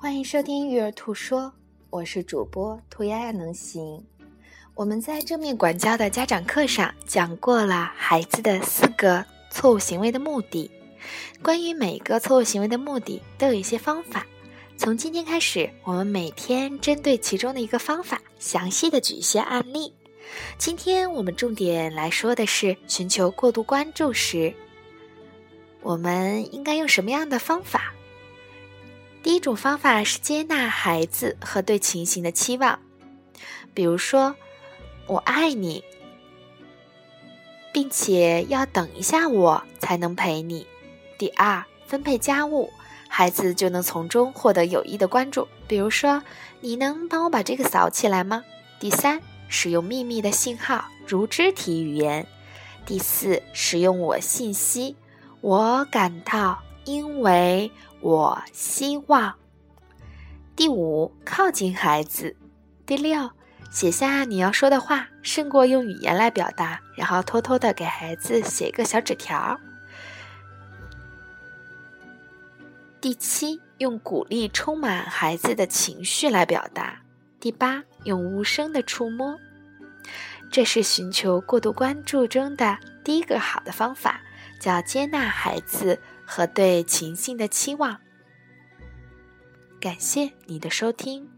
欢迎收听育儿兔说，我是主播兔丫丫能行。我们在正面管教的家长课上讲过了孩子的四个错误行为的目的。关于每个错误行为的目的，都有一些方法。从今天开始，我们每天针对其中的一个方法，详细的举一些案例。今天我们重点来说的是寻求过度关注时，我们应该用什么样的方法？第一种方法是接纳孩子和对情形的期望，比如说“我爱你”，并且要等一下我才能陪你。第二，分配家务，孩子就能从中获得有益的关注，比如说“你能帮我把这个扫起来吗？”第三，使用秘密的信号，如肢体语言。第四，使用我信息，我感到，因为。我希望。第五，靠近孩子。第六，写下你要说的话，胜过用语言来表达，然后偷偷的给孩子写一个小纸条。第七，用鼓励充满孩子的情绪来表达。第八，用无声的触摸。这是寻求过度关注中的第一个好的方法，叫接纳孩子。和对情性的期望。感谢你的收听。